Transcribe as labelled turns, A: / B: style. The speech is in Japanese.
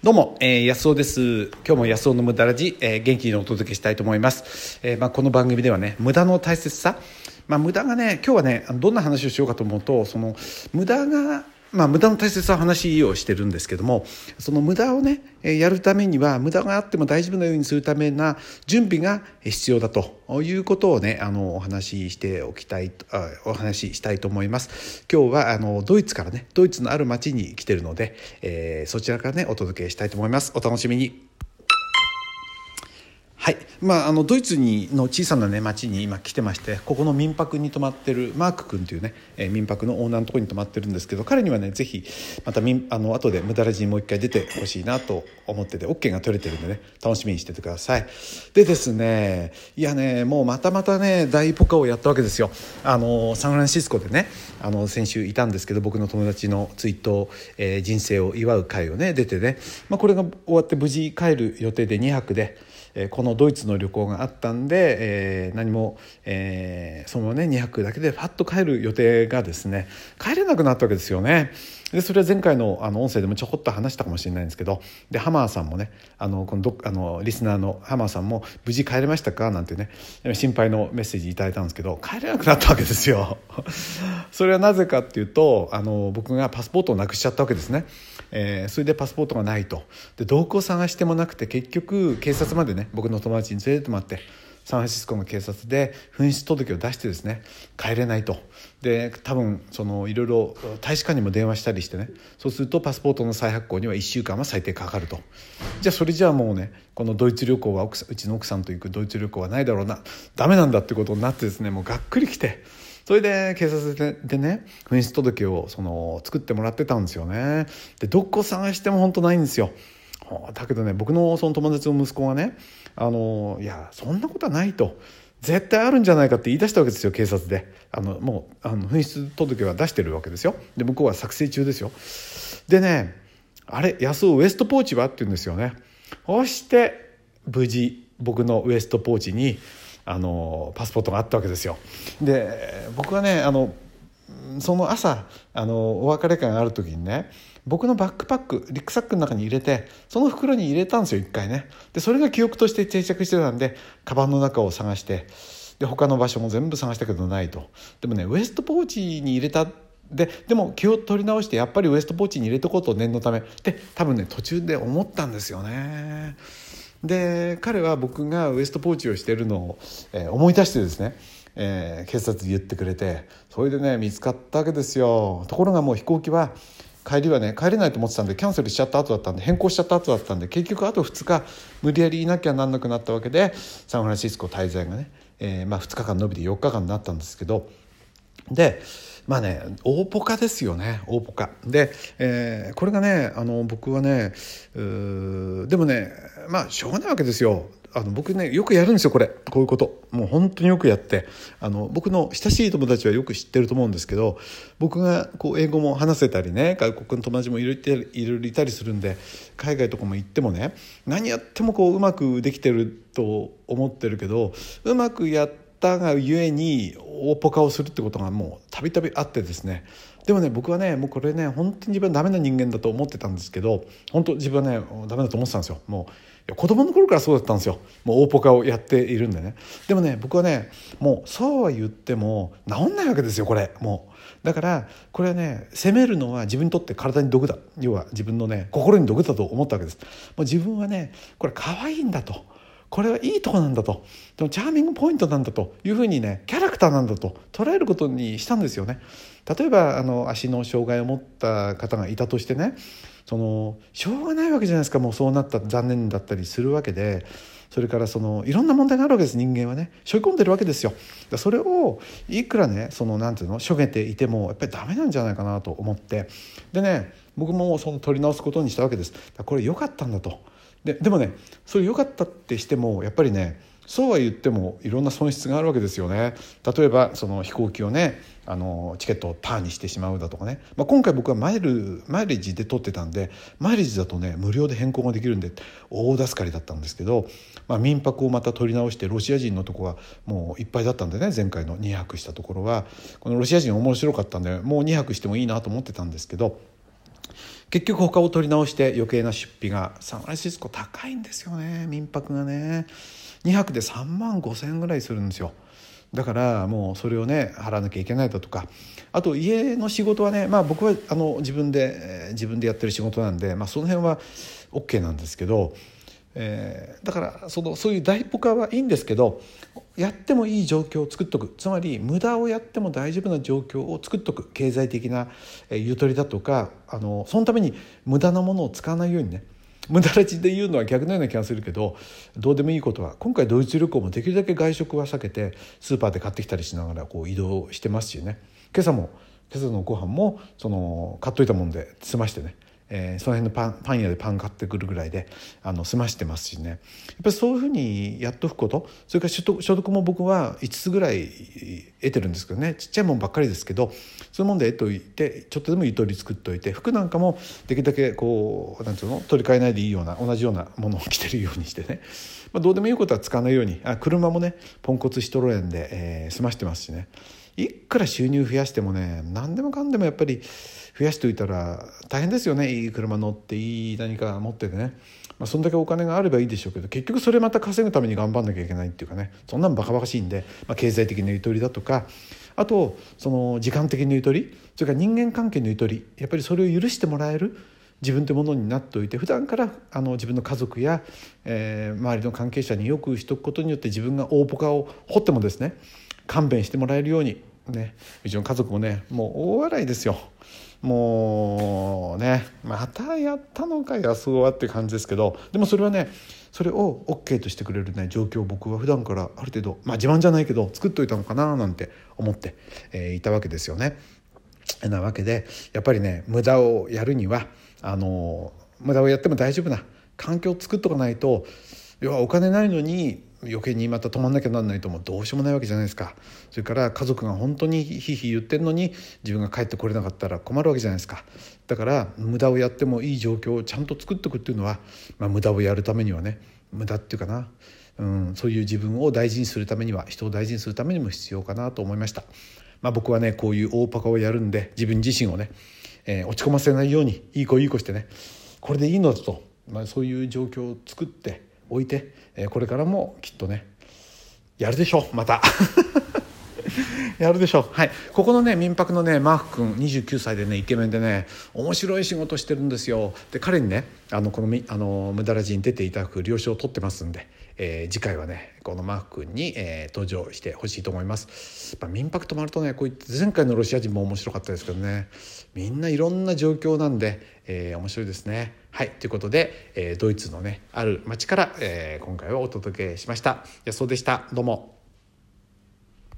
A: どうも、えー、安尾です。今日も安尾の無駄ラジ、えー、元気にお届けしたいと思います。えー、まあ、この番組ではね、無駄の大切さ、まあ、無駄がね、今日はね、どんな話をしようかと思うと、その、無駄がまあ、無駄の大切な話をしてるんですけどもその無駄をねやるためには無駄があっても大丈夫なようにするためな準備が必要だということをねあのお話ししておきたいお話ししたいと思います。今日はあのドイツからねドイツのある町に来てるので、えー、そちらからねお届けしたいと思います。お楽しみに。はい。まあ、あのドイツにの小さな、ね、町に今来てましてここの民泊に泊まってるマーク君というね、えー、民泊のオーナーのところに泊まってるんですけど彼にはねぜひまたあの後で無駄ラジにもう一回出てほしいなと思ってて OK が取れてるんでね楽しみにしててください。でですねいやねもうまたまたね大ポカをやったわけですよ。あのサンフランシスコでねあの先週いたんですけど僕の友達のツイート、えー、人生を祝う会をね出てね、まあ、これが終わって無事帰る予定で2泊でこのドイツの旅行があったんで、えー、何も、えー、そのね2泊だけでパッと帰る予定がですね帰れなくなったわけですよね。でそれは前回のあの音声でもちょこっと話したかもしれないんですけどでハマーさんもねあのこのどあのリスナーのハマーさんも「無事帰れましたか?」なんてね心配のメッセージいいたんですけど帰れなくなったわけですよ。それはなぜかっていうとあの僕がパスポートをなくしちゃったわけですね。えー、それでパスポートがないとでどこを探してもなくて結局警察までね僕の友達に連れてってもらってサンフランシスコの警察で紛失届を出してですね帰れないと。で多分そのいろいろ大使館にも電話したりしてね。そうするとパスポートの再発行には1週間は最低かかると。じゃあそれじゃあもうねこのドイツ旅行はうちの奥さんと行くドイツ旅行はないだろうな。ダメなんだってことになってですねもうがっくりきて。それで警察でね紛失届をその作ってもらってたんですよね。でどこ探しても本当ないんですよ。だけどね僕のその友達の息子がねあのいやそんなことはないと。絶対あるんじゃないかって言い出したわけですよ警察で。あのもうあの紛失届は出してるわけですよ。で向こうは作成中ですよ。でねあれ安尾ウエストポーチはって言うんですよね。そして無事僕のウエストポーチにあのパスポートがあったわけですよ。で僕はねあのその朝あのお別れ会がある時にね僕のバックパックリックサックの中に入れてその袋に入れたんですよ一回ね。でそれが記憶として定着してたんでカバンの中を探してで他の場所も全部探したけどないと。でもねウエストポーチに入れたででも気を取り直してやっぱりウエストポーチに入れとこうと念のため。で多分ね途中で思ったんですよね。で彼は僕がウエストポーチをしてるのを、えー、思い出してですね、えー、警察に言ってくれてそれでね見つかったわけですよ。ところがもう飛行機は帰りはね帰れないと思ってたんでキャンセルしちゃった後だったんで変更しちゃった後だったんで結局あと2日無理やりいなきゃなんなくなったわけでサンフランシスコ滞在がね、えー、まあ、2日間延びて4日間になったんですけどでまあね大ポカですよね大ポカ。で、えー、これがねあの僕はねでもねまあしょうがないわけですよ。あの僕ねよくやるんですよこれ。こういうこと。もう本当によくやって。あの僕の親しい友達はよく知ってると思うんですけど僕がこう英語も話せたりね外国の友達もいろいろいたりするんで海外とかも行ってもね何やってもこううまくできてると思ってるけどうまくやったがゆえに大ポカをするってことがもうたびたびあってですね。でもね僕はねもうこれね本当に自分はダメな人間だと思ってたんですけど本当自分はねダメだと思ってたんですよ。もう子供の頃からそうだったんですよ。もう大ポカをやっているんでね。でもね僕はねもうそうは言っても治んないわけですよこれ。もう。だからこれはね責めるのは自分にとって体に毒だ。要は自分のね心に毒だと思ったわけです。もう自分はねこれ可愛いんだと。これはいいとこなんだと。でもチャーミングポイントなんだというふうにねキャラクターなんだと捉えることにしたんですよね。例えばあの足の障害を持った方がいたとしてねそのしょうがないわけじゃないですか。もうそうなった残念だったりするわけで。それからそのいろんな問題があるわけです。人間はね。背負い込んでるわけですよ。それをいくらねそのなんていうのしょげていてもやっぱりダメなんじゃないかなと思って。でね僕もその取り直すことにしたわけです。これ良かったんだと。ででもねそれ良かったってしてもやっぱりねそうは言ってもいろんな損失があるわけですよね。例えばその飛行機をねあのチケットをパーにしてしまうだとかね、まあ、今回僕はマイルマイレージで取ってたんでマイレージだとね無料で変更ができるんで大助かりだったんですけど、まあ、民泊をまた取り直してロシア人のとこはもういっぱいだったんでね前回の2泊したところは。このロシア人面白かったんでもう2泊してもいいなと思ってたんですけど結局他を取り直して余計な出費がサンフランシスコ高いんですよね。民泊がね。2泊で3万5千円ぐらいするんですよ。だからもうそれをね払わなきゃいけないだとか。あと家の仕事はねまあ僕はあの自分で自分でやってる仕事なんで、まあ、その辺は OK なんですけどえー、だからそのそういう大ポカはいいんですけどやってもいい状況を作っとく。つまり無駄をやっても大丈夫な状況を作っとく。経済的なゆとりだとかあのそのために無駄なものを使わないようにね。無駄ラジで言うのは逆のような気がするけどどうでもいいことは今回ドイツ旅行もできるだけ外食は避けてスーパーで買ってきたりしながらこう移動してますしね。今朝も今朝のご飯もその買っといたもんで済ましてね。えー、その辺のパンパン屋でパン買ってくるぐらいであの済ましてますしね。やっぱりそういうふうにやっておくことそれから所得所得も僕は5つぐらい得てるんですけどね。ちっちゃいもんばっかりですけどそういうもんで得といてちょっとでもゆとり作っておいて服なんかもできるだけこうなんていうの取り替えないでいいような同じようなものを着てるようにしてね、まあ、どうでもいいことは使わないように。あ車もねポンコツシトロエンで、えー、済ましてますしね。いくら収入増やしてもね何でもかんでもやっぱり増やしておいたら大変ですよね。いい車乗っていい何か持っててね、まあ、そんだけお金があればいいでしょうけど結局それまた稼ぐために頑張んなきゃいけないっていうかね。そんなんバカバカしいんで、まあ、経済的なゆとりだとかあとその時間的なゆとりそれから人間関係のゆとりやっぱりそれを許してもらえる自分というものになっておいて普段からあの自分の家族や、えー、周りの関係者によくしとくことによって自分が大ポカを掘ってもですね勘弁してもらえるようにねうちの家族もねもう大笑いですよもうねまたやったのか安子はって感じですけどでもそれはねそれを OK としてくれるね状況を僕は普段からある程度まあ自慢じゃないけど作っといたのかななんて思って、えー、いたわけですよね。なわけでやっぱりね無駄をやるにはあの無駄をやっても大丈夫な環境を作っとかないと要はお金ないのに余計にまた止まんなきゃなんないともうどうしようもないわけじゃないですか。それから家族が本当にひひ言ってんのに自分が帰ってこれなかったら困るわけじゃないですか。だから無駄をやってもいい状況をちゃんと作っておくっていうのは、まあ、無駄をやるためにはね無駄っていうかな、うん、そういう自分を大事にするためには人を大事にするためにも必要かなと思いました、まあ、僕はねこういう大パカをやるんで自分自身をね、えー、落ち込ませないようにいい子いい子してねこれでいいのだと、まあ、そういう状況を作って置いて、えこれからもきっとねやるでしょうまた。やるでしょう。はい。ここのね民泊のねマーク君29歳でねイケメンでね面白い仕事してるんですよ。で彼にねあのこのあの無駄ラジに出ていただく了承を取ってますんで、えー、次回はねこのマーク君に、えー、登場してほしいと思います。やっぱ民泊泊まるとねこういった前回のロシア人も面白かったですけどね。みんないろんな状況なんで、えー、面白いですね。はいということで、えー、ドイツのねある町から、えー、今回はお届けしました。そうでした。どうも。